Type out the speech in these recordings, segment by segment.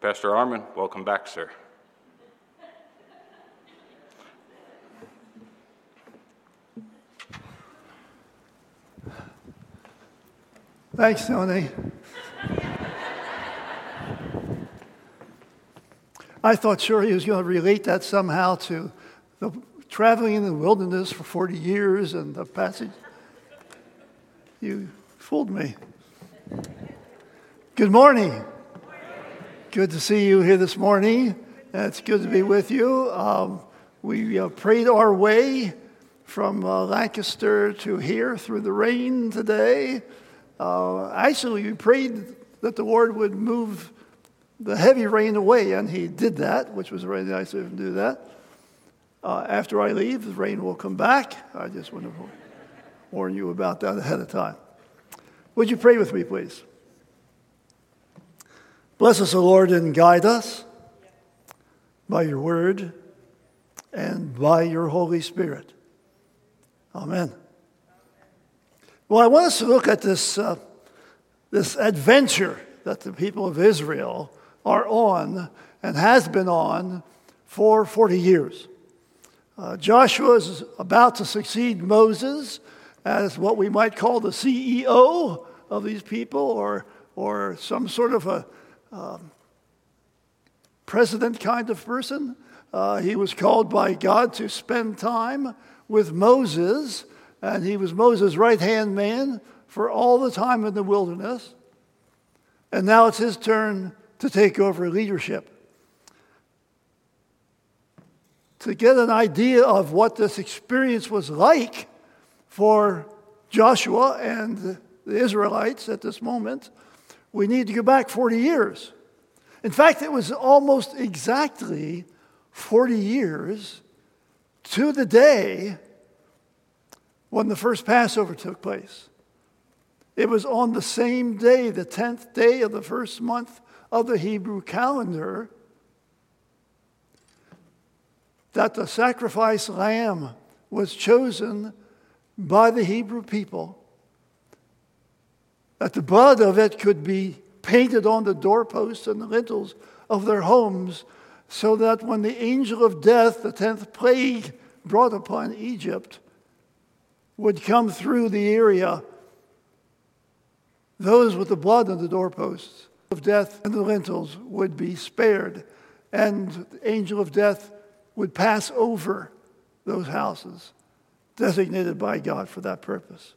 Pastor Armand, welcome back, sir. Thanks, Tony. I thought sure he was going to relate that somehow to the traveling in the wilderness for 40 years and the passage. You fooled me. Good morning. Good to see you here this morning. It's good to be with you. Um, we uh, prayed our way from uh, Lancaster to here through the rain today. Uh, actually, we prayed that the Lord would move the heavy rain away, and He did that, which was really nice of Him to do that. Uh, after I leave, the rain will come back. I just want to warn you about that ahead of time. Would you pray with me, please? Bless us, O Lord, and guide us by your word and by your Holy Spirit. Amen. Well, I want us to look at this, uh, this adventure that the people of Israel are on and has been on for 40 years. Uh, Joshua is about to succeed Moses as what we might call the CEO of these people or, or some sort of a um, president kind of person. Uh, he was called by God to spend time with Moses and he was Moses' right hand man for all the time in the wilderness. And now it's his turn to take over leadership. To get an idea of what this experience was like for Joshua and the Israelites at this moment, we need to go back 40 years. In fact, it was almost exactly 40 years to the day when the first Passover took place. It was on the same day, the 10th day of the first month of the Hebrew calendar, that the sacrifice lamb was chosen by the Hebrew people, that the blood of it could be painted on the doorposts and the lintels of their homes, so that when the angel of death, the 10th plague, brought upon Egypt, would come through the area, those with the blood on the doorposts of death and the lintels would be spared, and the angel of death would pass over those houses designated by God for that purpose.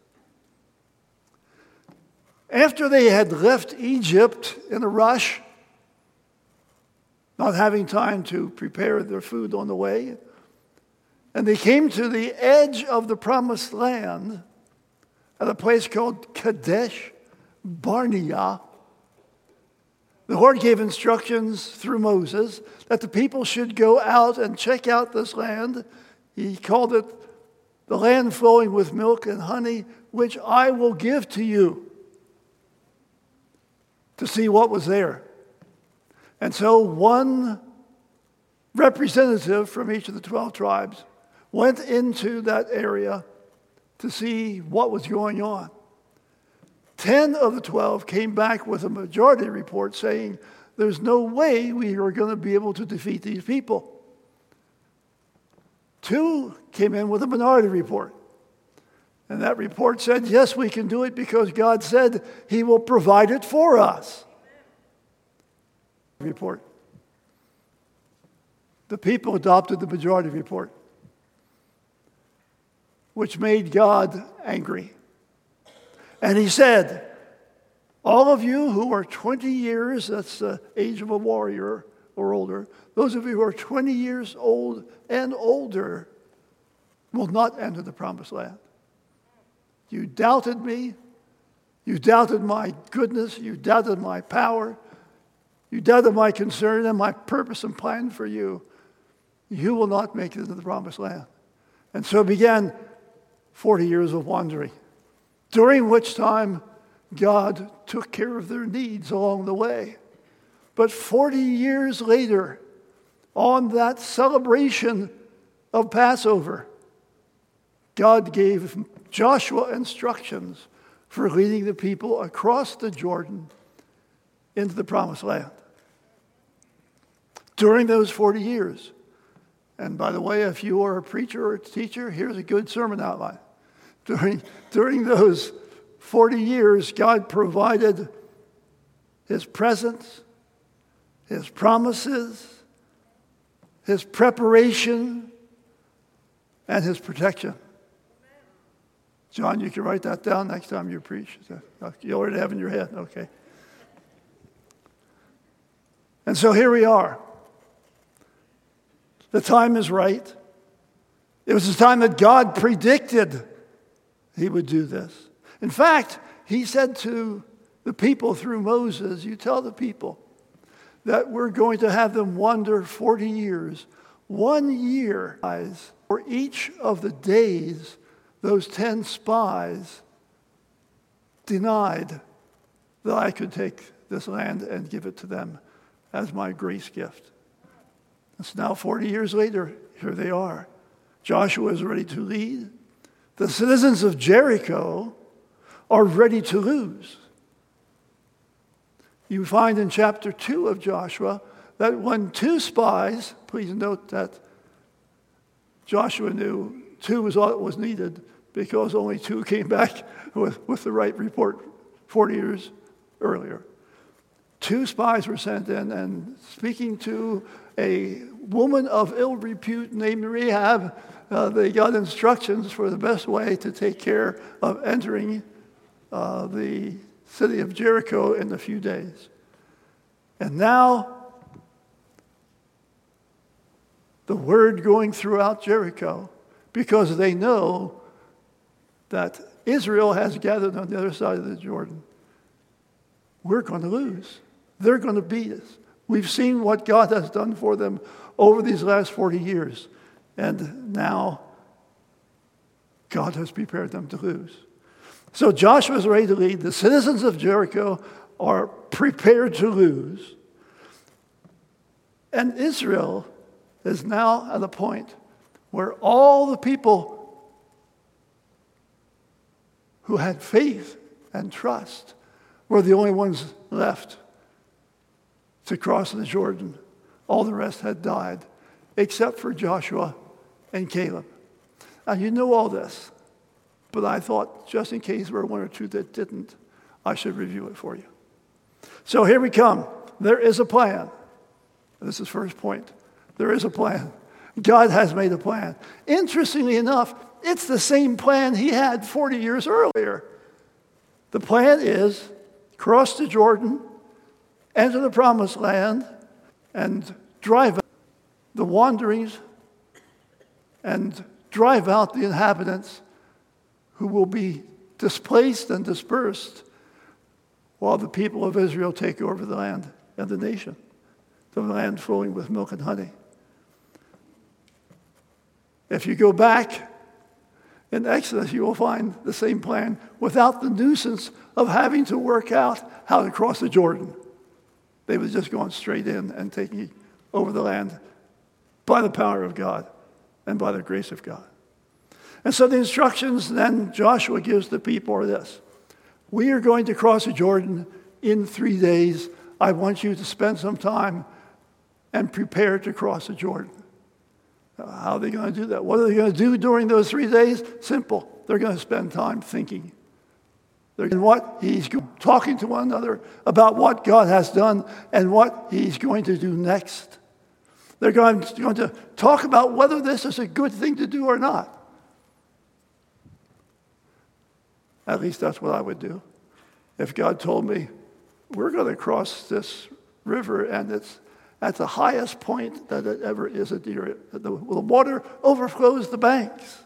After they had left Egypt in a rush, not having time to prepare their food on the way, and they came to the edge of the promised land at a place called Kadesh Barnea. The Lord gave instructions through Moses that the people should go out and check out this land. He called it the land flowing with milk and honey, which I will give to you to see what was there. And so one representative from each of the 12 tribes went into that area to see what was going on. Ten of the 12 came back with a majority report saying, There's no way we are going to be able to defeat these people. Two came in with a minority report. And that report said, Yes, we can do it because God said He will provide it for us. Report. The people adopted the majority report which made God angry. And he said, All of you who are 20 years, that's the age of a warrior or older, those of you who are 20 years old and older will not enter the promised land. You doubted me. You doubted my goodness. You doubted my power. You doubted my concern and my purpose and plan for you. You will not make it into the promised land. And so began 40 years of wandering, during which time God took care of their needs along the way. But 40 years later, on that celebration of Passover, God gave Joshua instructions for leading the people across the Jordan into the promised land. during those 40 years. And by the way, if you are a preacher or a teacher, here's a good sermon outline. During, during those 40 years, God provided His presence, His promises, His preparation, and His protection. John, you can write that down next time you preach. Oh, you already have in your head, okay. And so here we are. The time is right. It was the time that God predicted he would do this. In fact, he said to the people through Moses, You tell the people that we're going to have them wander 40 years, one year for each of the days those 10 spies denied that I could take this land and give it to them as my grace gift. It's now 40 years later, here they are. Joshua is ready to lead. The citizens of Jericho are ready to lose. You find in chapter 2 of Joshua that when two spies, please note that Joshua knew two was all that was needed because only two came back with, with the right report 40 years earlier. Two spies were sent in, and speaking to a woman of ill repute named Rahab, uh, they got instructions for the best way to take care of entering uh, the city of Jericho in a few days. And now, the word going throughout Jericho, because they know that Israel has gathered on the other side of the Jordan. We're going to lose. They're going to beat us. We've seen what God has done for them over these last 40 years. And now God has prepared them to lose. So Joshua is ready to lead. The citizens of Jericho are prepared to lose. And Israel is now at a point where all the people who had faith and trust were the only ones left to cross the Jordan. All the rest had died, except for Joshua and Caleb. Now, you know all this, but I thought just in case there were one or two that didn't, I should review it for you. So here we come. There is a plan. This is first point. There is a plan. God has made a plan. Interestingly enough, it's the same plan he had 40 years earlier. The plan is cross the Jordan, enter the promised land, and drive out the wanderings and drive out the inhabitants who will be displaced and dispersed while the people of Israel take over the land and the nation, the land flowing with milk and honey. If you go back in Exodus, you will find the same plan without the nuisance of having to work out how to cross the Jordan. They were just going straight in and taking over the land by the power of God and by the grace of God. And so the instructions then Joshua gives the people are this We are going to cross the Jordan in three days. I want you to spend some time and prepare to cross the Jordan. How are they going to do that? What are they going to do during those three days? Simple. They're going to spend time thinking They're and what he's talking to one another about what God has done and what he's going to do next. They're going, going to talk about whether this is a good thing to do or not. At least that's what I would do. If God told me, we're going to cross this river and it's at the highest point that it ever is at the, the water overflows the banks.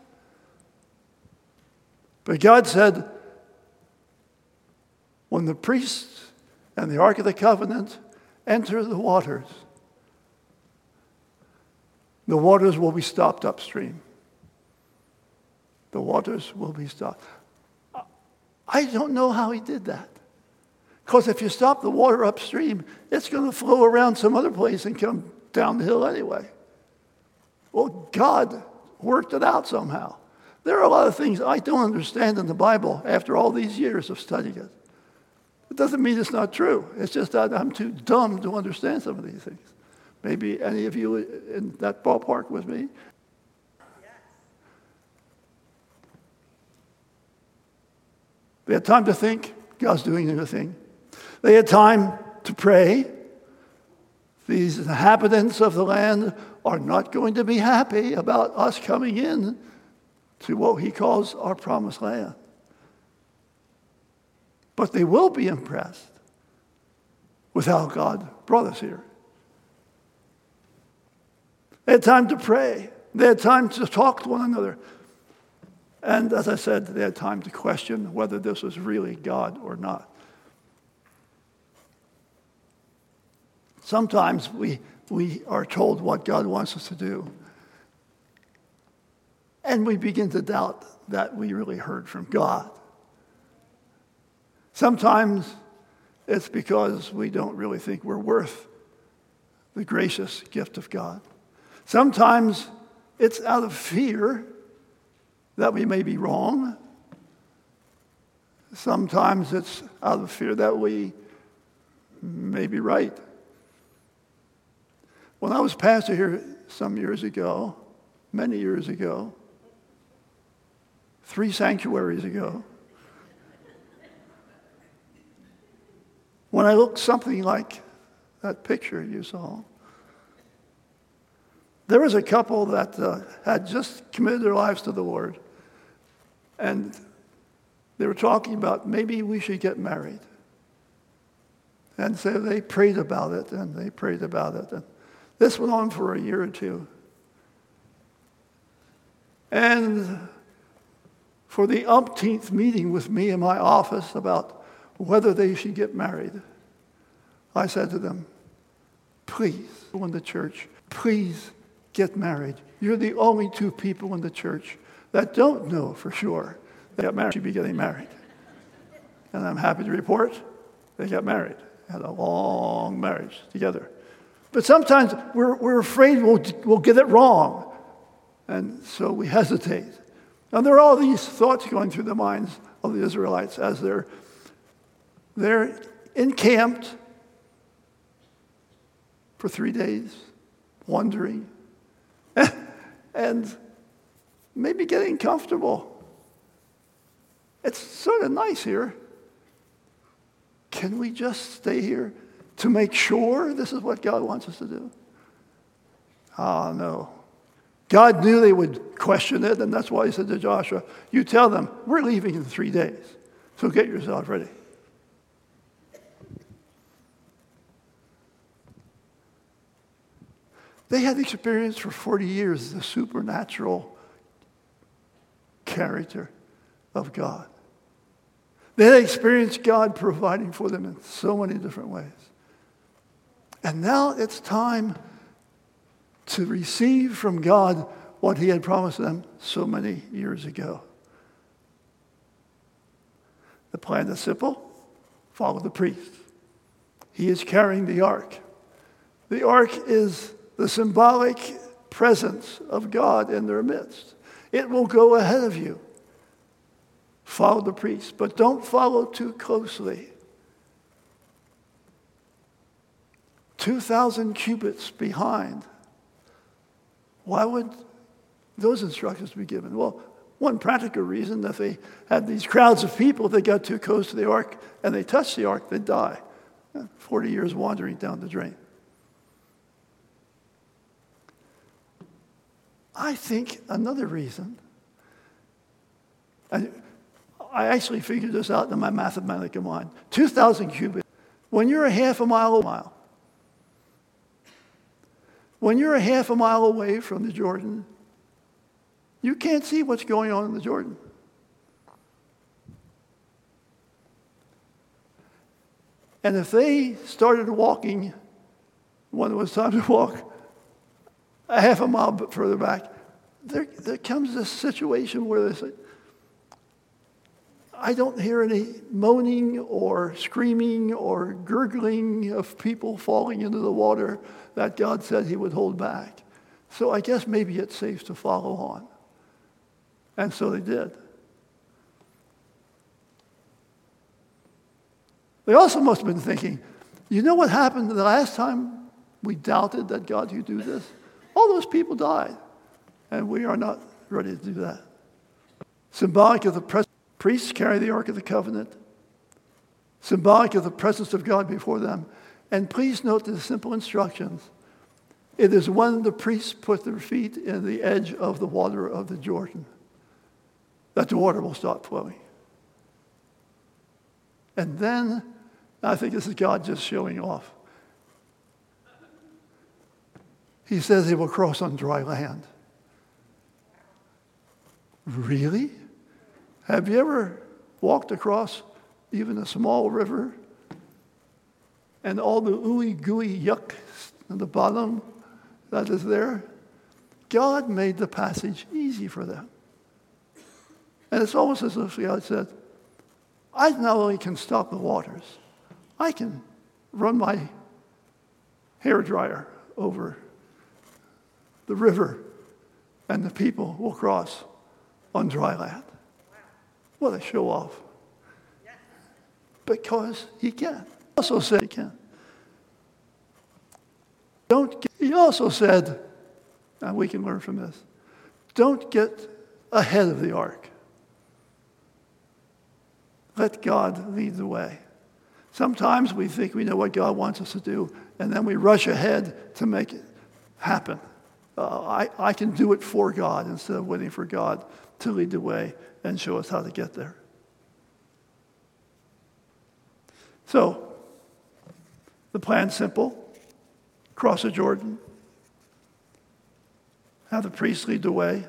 But God said, when the priests and the Ark of the Covenant enter the waters, the waters will be stopped upstream. The waters will be stopped. I don't know how he did that. Because if you stop the water upstream, it's going to flow around some other place and come down the hill anyway. Well, God worked it out somehow. There are a lot of things I don't understand in the Bible after all these years of studying it. It doesn't mean it's not true. It's just that I'm too dumb to understand some of these things. Maybe any of you in that ballpark with me? They had time to think. God's doing a new thing. They had time to pray. These inhabitants of the land are not going to be happy about us coming in to what he calls our promised land. But they will be impressed with how God brought us here. They had time to pray. They had time to talk to one another. And as I said, they had time to question whether this was really God or not. Sometimes we, we are told what God wants us to do. And we begin to doubt that we really heard from God. Sometimes it's because we don't really think we're worth the gracious gift of God. Sometimes it's out of fear that we may be wrong. Sometimes it's out of fear that we may be right. When I was pastor here some years ago, many years ago, three sanctuaries ago, when I looked something like that picture you saw, there was a couple that uh, had just committed their lives to the Lord, and they were talking about maybe we should get married. And so they prayed about it, and they prayed about it. This went on for a year or two. And for the umpteenth meeting with me in my office about whether they should get married, I said to them, please, in the church, please get married. You're the only two people in the church that don't know for sure they got married, should be getting married. And I'm happy to report they got married, had a long marriage together. But sometimes we're, we're afraid we'll, we'll get it wrong. And so we hesitate. And there are all these thoughts going through the minds of the Israelites as they're, they're encamped for three days, wondering, and maybe getting comfortable. It's sort of nice here. Can we just stay here to make sure this is what God wants us to do? Ah, oh, no. God knew they would question it, and that's why he said to Joshua, You tell them, we're leaving in three days, so get yourself ready. They had experienced for 40 years the supernatural character of God. They had experienced God providing for them in so many different ways. And now it's time to receive from God what He had promised them so many years ago. The plan is simple follow the priest. He is carrying the ark. The ark is the symbolic presence of God in their midst. It will go ahead of you. Follow the priest, but don't follow too closely. 2,000 cubits behind. Why would those instructions be given? Well, one practical reason that they had these crowds of people, if they got too close to the ark and they touched the ark, they'd die. 40 years wandering down the drain. I think another reason, I, I actually figured this out in my mathematical mind 2,000 cubits. When you're a half a mile a mile, when you're a half a mile away from the Jordan, you can't see what's going on in the Jordan. And if they started walking when it was time to walk, a half a mile further back, there, there comes this situation where they say, I don't hear any moaning or screaming or gurgling of people falling into the water that God said He would hold back. So I guess maybe it's safe to follow on. And so they did. They also must have been thinking, you know what happened the last time we doubted that God could do this. All those people died, and we are not ready to do that. Symbolic of the pres- priests carry the Ark of the Covenant, symbolic of the presence of God before them. And please note the simple instructions. It is when the priests put their feet in the edge of the water of the Jordan that the water will stop flowing. And then, I think this is God just showing off. He says they will cross on dry land. Really? Have you ever walked across even a small river and all the ooey gooey yuck at the bottom that is there? God made the passage easy for them. And it's almost as if God said, I not only can stop the waters, I can run my hair dryer over the river, and the people will cross on dry land. What a show off. Because he can. He also said he can. Don't get, he also said, and we can learn from this, don't get ahead of the ark. Let God lead the way. Sometimes we think we know what God wants us to do, and then we rush ahead to make it happen. Uh, I, I can do it for God instead of waiting for God to lead the way and show us how to get there. So, the plan's simple cross the Jordan, have the priests lead the way,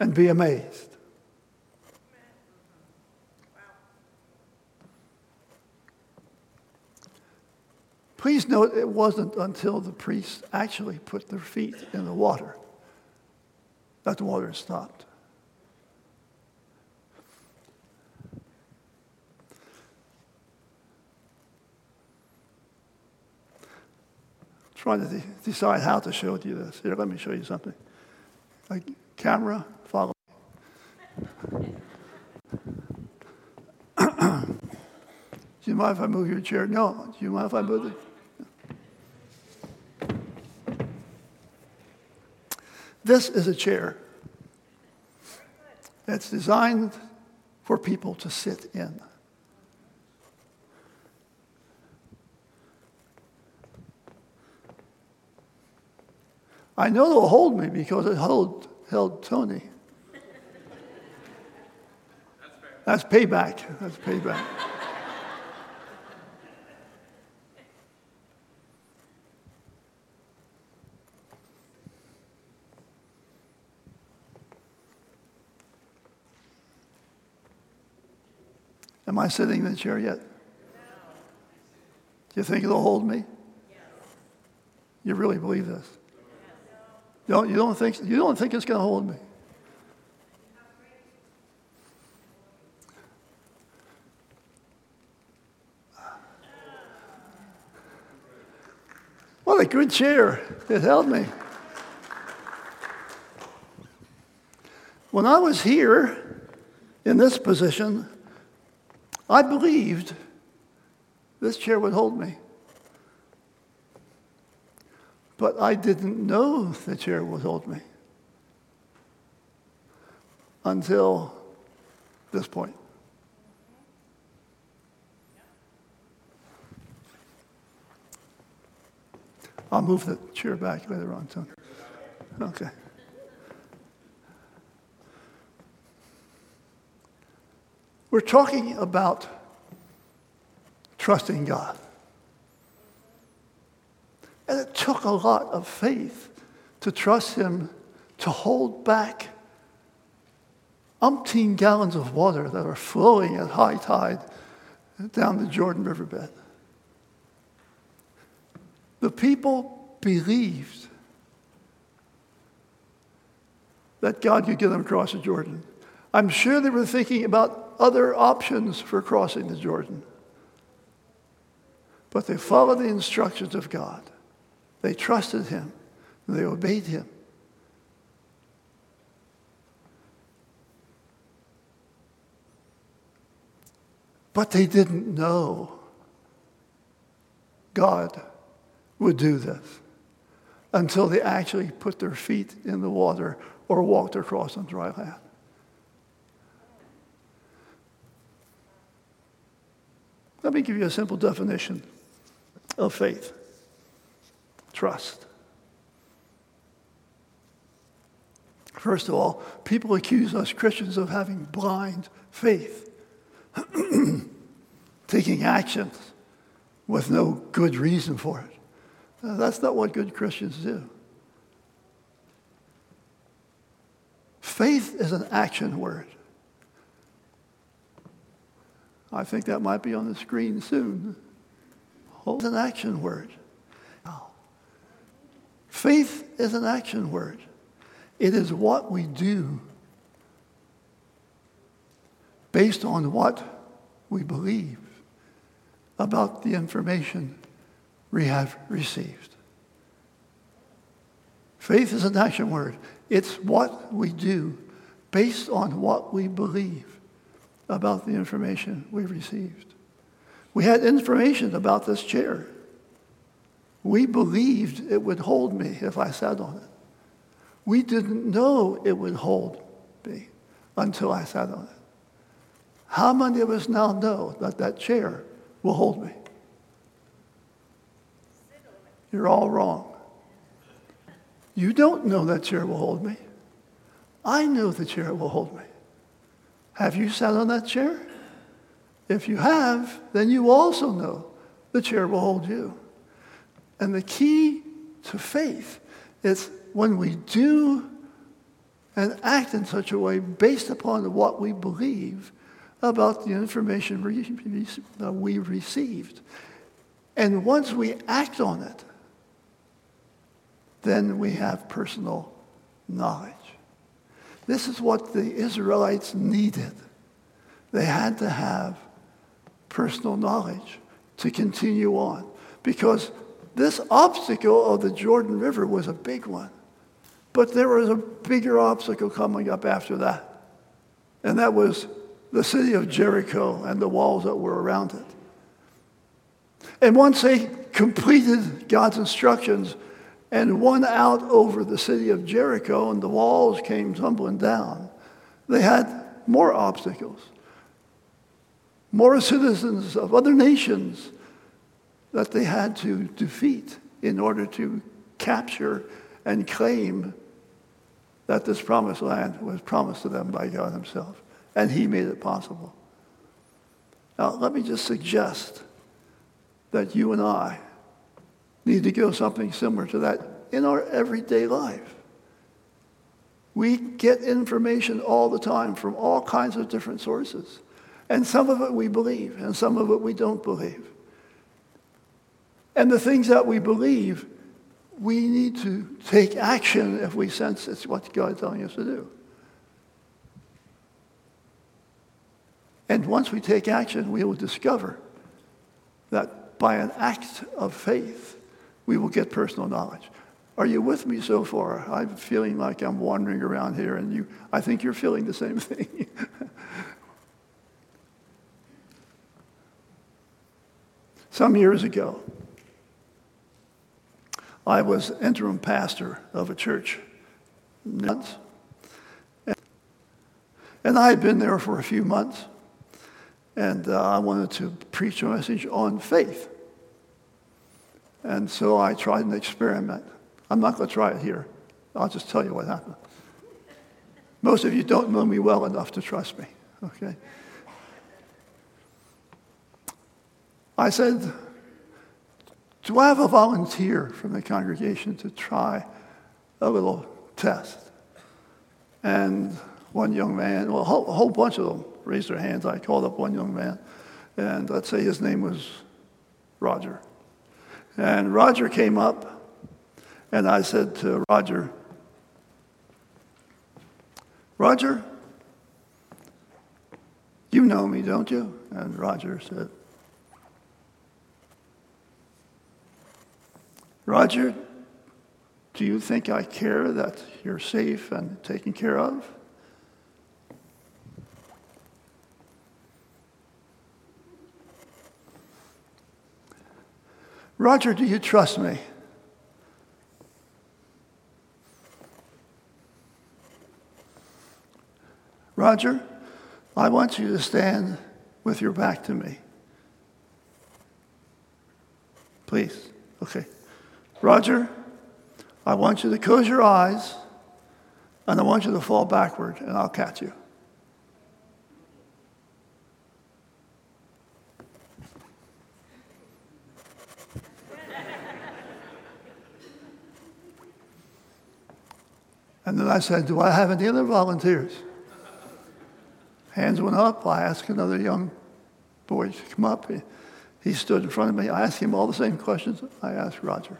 and be amazed. Please note it wasn't until the priests actually put their feet in the water that the water stopped. Trying to de- decide how to show you this. Here, let me show you something. A camera, follow. Do you mind if I move your chair? No. Do you mind if I move it? This is a chair that's designed for people to sit in. I know it'll hold me because it held, held Tony. That's payback. That's payback. Am I sitting in the chair yet? Do you think it'll hold me? You really believe this? You don't, you don't think you don't think it's going to hold me? What a good chair. It held me. When I was here in this position, I believed this chair would hold me. But I didn't know the chair would hold me until this point. I'll move the chair back later on, Tony. Okay. We're talking about trusting God. And it took a lot of faith to trust Him to hold back umpteen gallons of water that are flowing at high tide down the Jordan riverbed. The people believed that God could get them across the Jordan. I'm sure they were thinking about other options for crossing the Jordan. But they followed the instructions of God. They trusted Him. They obeyed Him. But they didn't know God would do this until they actually put their feet in the water or walked across on dry land. Let me give you a simple definition of faith trust. First of all, people accuse us Christians of having blind faith, taking actions with no good reason for it. That's not what good Christians do. Faith is an action word. I think that might be on the screen soon. Hold an action word. Faith is an action word. It is what we do based on what we believe about the information we have received. Faith is an action word. It's what we do based on what we believe about the information we received. We had information about this chair. We believed it would hold me if I sat on it. We didn't know it would hold me until I sat on it. How many of us now know that that chair will hold me? You're all wrong. You don't know that chair will hold me. I know the chair will hold me. Have you sat on that chair? If you have, then you also know the chair will hold you. And the key to faith is when we do and act in such a way based upon what we believe about the information we received. And once we act on it, then we have personal knowledge. This is what the Israelites needed. They had to have personal knowledge to continue on because this obstacle of the Jordan River was a big one. But there was a bigger obstacle coming up after that, and that was the city of Jericho and the walls that were around it. And once they completed God's instructions, and won out over the city of Jericho, and the walls came tumbling down. They had more obstacles, more citizens of other nations that they had to defeat in order to capture and claim that this promised land was promised to them by God Himself. And He made it possible. Now, let me just suggest that you and I need to go something similar to that in our everyday life. We get information all the time from all kinds of different sources. And some of it we believe, and some of it we don't believe. And the things that we believe, we need to take action if we sense it's what God is telling us to do. And once we take action, we will discover that by an act of faith, we will get personal knowledge. Are you with me so far? I'm feeling like I'm wandering around here, and you, I think you're feeling the same thing. Some years ago, I was interim pastor of a church. And I had been there for a few months, and uh, I wanted to preach a message on faith. And so I tried an experiment. I'm not going to try it here. I'll just tell you what happened. Most of you don't know me well enough to trust me, okay? I said, Do I have a volunteer from the congregation to try a little test? And one young man, well, a whole, a whole bunch of them raised their hands. I called up one young man, and let's say his name was Roger. And Roger came up, and I said to Roger, Roger, you know me, don't you? And Roger said, Roger, do you think I care that you're safe and taken care of? Roger, do you trust me? Roger, I want you to stand with your back to me. Please. Okay. Roger, I want you to close your eyes and I want you to fall backward and I'll catch you. And then I said, Do I have any other volunteers? Hands went up. I asked another young boy to come up. He, he stood in front of me. I asked him all the same questions I asked Roger.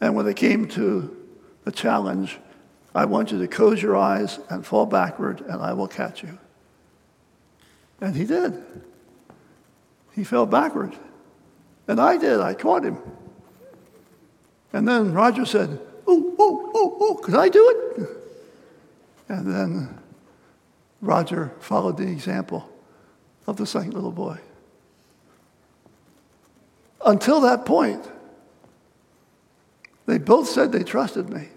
And when it came to the challenge, I want you to close your eyes and fall backward, and I will catch you. And he did. He fell backward. And I did. I caught him. And then Roger said, ooh, ooh, ooh, ooh, could I do it? And then Roger followed the example of the second little boy. Until that point, they both said they trusted me.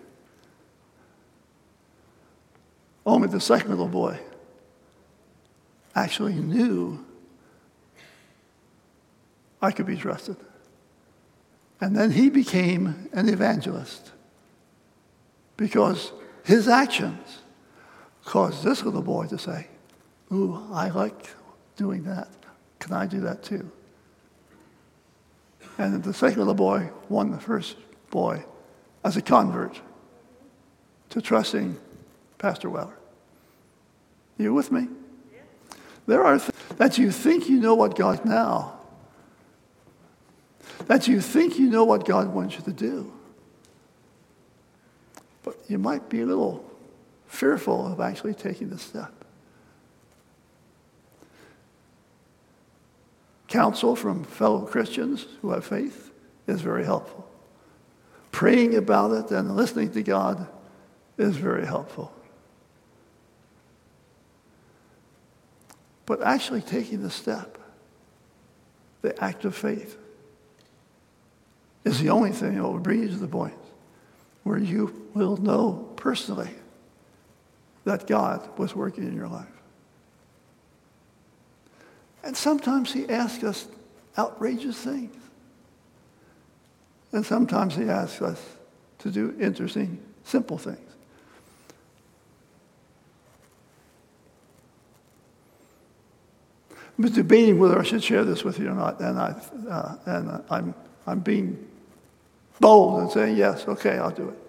Only the second little boy actually knew I could be trusted. And then he became an evangelist because his actions caused this little boy to say, Ooh, I like doing that. Can I do that too? And the second little boy won the first boy as a convert to trusting Pastor Weller. You with me? There are th- that you think you know what God now, that you think you know what God wants you to do. But you might be a little fearful of actually taking the step. Counsel from fellow Christians who have faith is very helpful. Praying about it and listening to God is very helpful. But actually taking the step, the act of faith, is the only thing that will bring you to the point where you will know personally that God was working in your life. And sometimes He asks us outrageous things. And sometimes He asks us to do interesting, simple things. I was debating whether I should share this with you or not, and, I, uh, and I'm, I'm being bold and saying, yes, okay, I'll do it.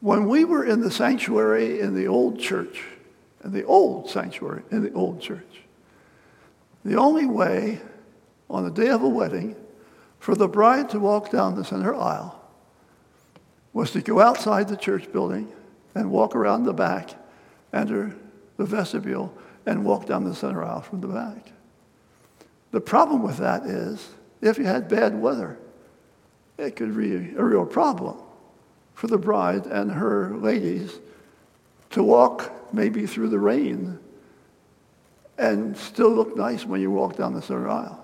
When we were in the sanctuary in the old church, in the old sanctuary in the old church, the only way on the day of a wedding for the bride to walk down the center aisle was to go outside the church building and walk around the back, enter the vestibule, and walk down the center aisle from the back. The problem with that is if you had bad weather, it could be a real problem for the bride and her ladies to walk maybe through the rain and still look nice when you walk down the center aisle.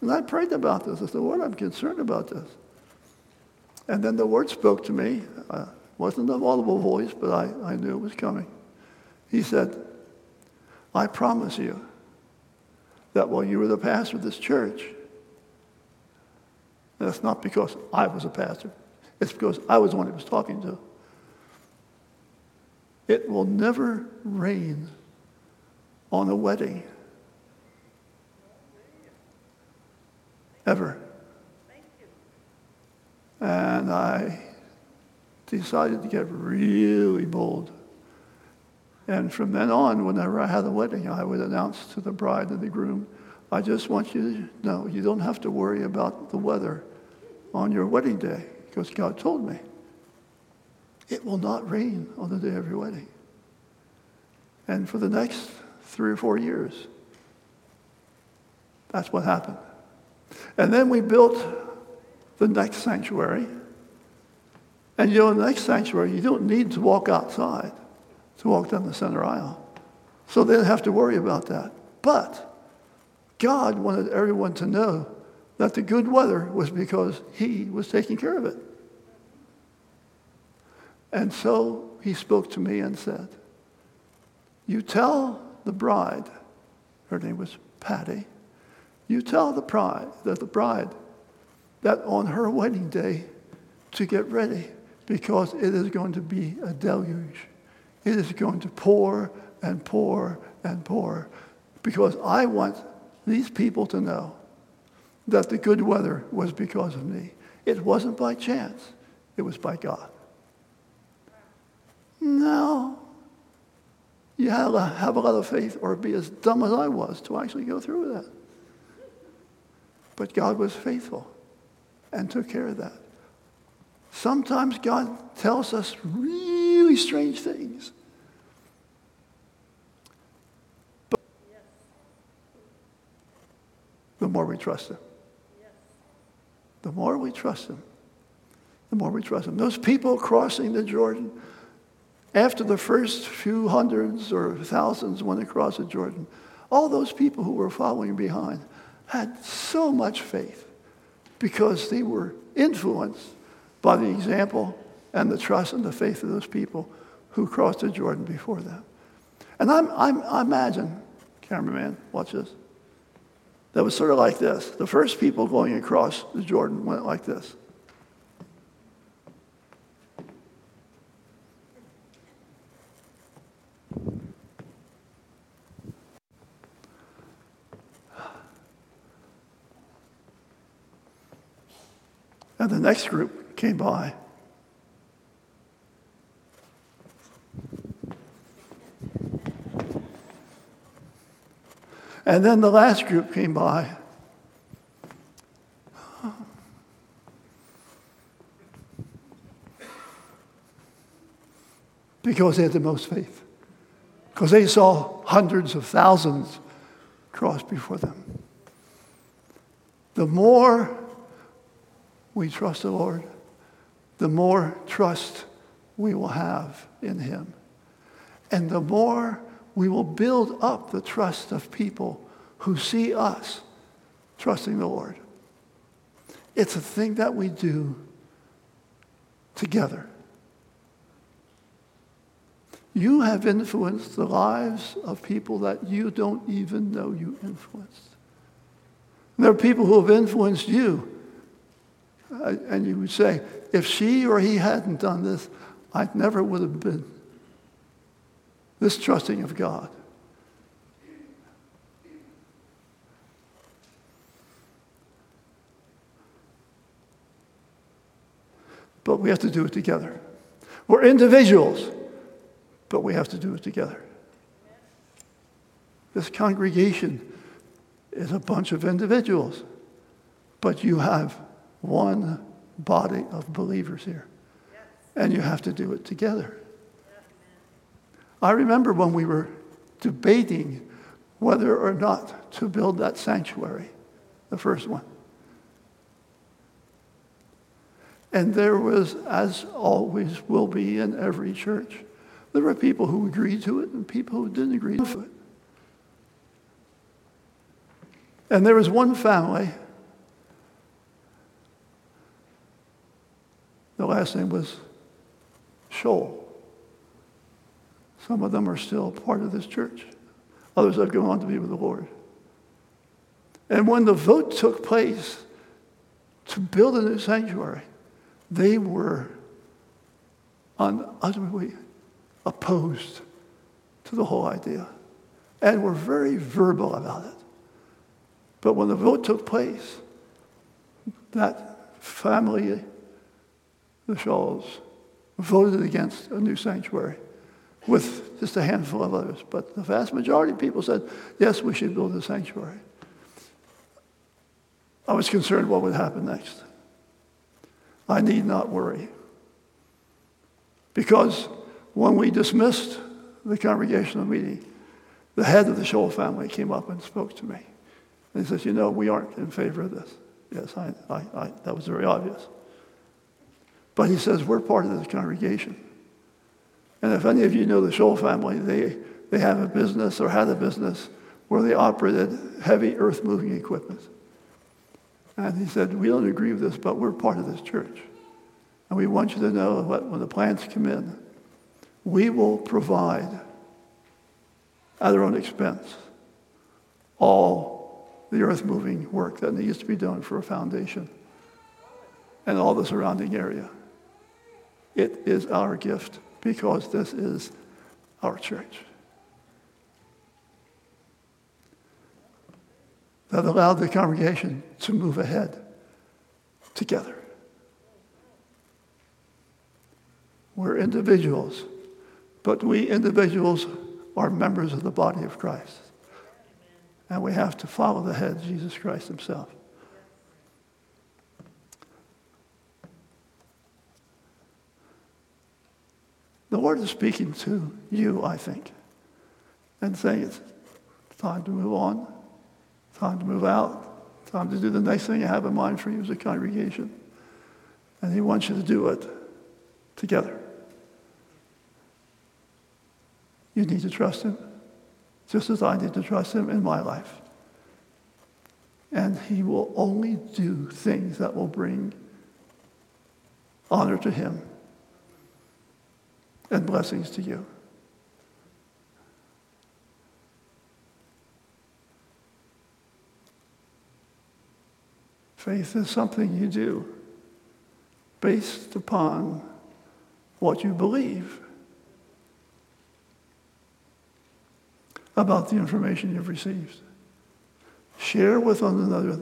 And I prayed about this. I said, Lord, I'm concerned about this. And then the Lord spoke to me. Uh, wasn't an audible voice, but I, I knew it was coming. He said, I promise you that while you were the pastor of this church, that's not because I was a pastor. It's because I was the one he was talking to. It will never rain on a wedding. Ever. And I decided to get really bold. And from then on, whenever I had a wedding, I would announce to the bride and the groom, I just want you to know you don't have to worry about the weather on your wedding day because God told me it will not rain on the day of your wedding. And for the next three or four years, that's what happened. And then we built the next sanctuary. And you know, the next sanctuary, you don't need to walk outside to walk down the center aisle. So they didn't have to worry about that. But God wanted everyone to know that the good weather was because He was taking care of it. And so He spoke to me and said, You tell the bride, her name was Patty, you tell the bride that the bride that on her wedding day to get ready because it is going to be a deluge. It is going to pour and pour and pour because I want these people to know that the good weather was because of me. It wasn't by chance, it was by God. No. You have to have a lot of faith or be as dumb as I was to actually go through with that. But God was faithful and took care of that. Sometimes God tells us really strange things. But the more we trust Him, the more we trust Him, the more we trust Him. Those people crossing the Jordan, after the first few hundreds or thousands went across the Jordan, all those people who were following behind had so much faith because they were influenced by the example and the trust and the faith of those people who crossed the Jordan before them. And I'm, I'm, I imagine, cameraman, watch this. That was sort of like this. The first people going across the Jordan went like this. And the next group came by. And then the last group came by. Because they had the most faith. Because they saw hundreds of thousands cross before them. The more we trust the Lord, the more trust we will have in Him. And the more we will build up the trust of people who see us trusting the Lord. It's a thing that we do together. You have influenced the lives of people that you don't even know you influenced. There are people who have influenced you uh, and you would say, if she or he hadn't done this, I never would have been this trusting of God. But we have to do it together. We're individuals, but we have to do it together. This congregation is a bunch of individuals, but you have one body of believers here. And you have to do it together. I remember when we were debating whether or not to build that sanctuary, the first one. And there was, as always will be in every church, there were people who agreed to it and people who didn't agree to it. And there was one family The last name was Scholl. Some of them are still part of this church. Others have gone on to be with the Lord. And when the vote took place to build a new sanctuary, they were utterly opposed to the whole idea and were very verbal about it. But when the vote took place, that family the Scholls voted against a new sanctuary with just a handful of others. But the vast majority of people said, yes, we should build a sanctuary. I was concerned what would happen next. I need not worry. Because when we dismissed the congregational meeting, the head of the Scholl family came up and spoke to me. And he says, You know, we aren't in favor of this. Yes, I, I, I, that was very obvious. But he says, we're part of this congregation. And if any of you know the Scholl family, they, they have a business or had a business where they operated heavy earth moving equipment. And he said, We don't agree with this, but we're part of this church. And we want you to know that when the plans come in, we will provide at our own expense all the earth moving work that needs to be done for a foundation and all the surrounding area. It is our gift because this is our church. That allowed the congregation to move ahead together. We're individuals, but we individuals are members of the body of Christ. And we have to follow the head, Jesus Christ himself. The Lord is speaking to you, I think, and saying it's time to move on, time to move out, time to do the next thing I have in mind for you as a congregation. And He wants you to do it together. You need to trust Him, just as I need to trust Him in my life. And He will only do things that will bring honor to Him and blessings to you. Faith is something you do based upon what you believe about the information you've received. Share with one another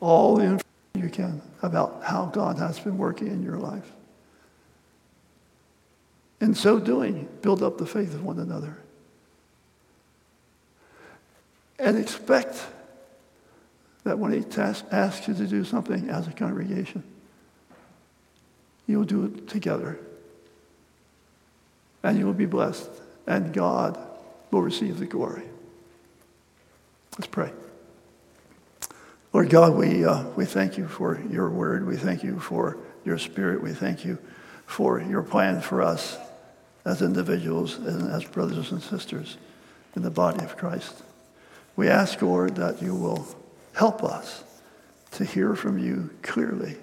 all the information you can about how God has been working in your life. In so doing, build up the faith of one another. And expect that when he tas- asks you to do something as a congregation, you'll do it together. And you will be blessed, and God will receive the glory. Let's pray. Lord God, we, uh, we thank you for your word. We thank you for your spirit. We thank you for your plan for us as individuals and as brothers and sisters in the body of Christ. We ask, Lord, that you will help us to hear from you clearly.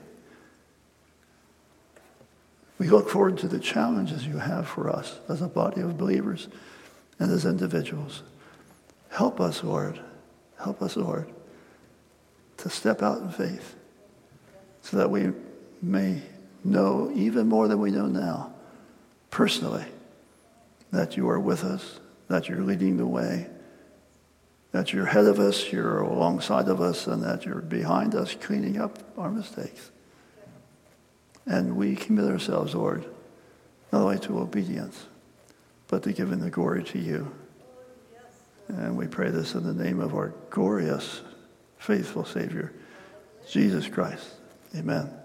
We look forward to the challenges you have for us as a body of believers and as individuals. Help us, Lord. Help us, Lord, to step out in faith so that we may know even more than we know now, personally, that you are with us, that you're leading the way, that you're ahead of us, you're alongside of us, and that you're behind us cleaning up our mistakes. And we commit ourselves, Lord, not only to obedience, but to giving the glory to you. And we pray this in the name of our glorious, faithful Savior, Jesus Christ. Amen.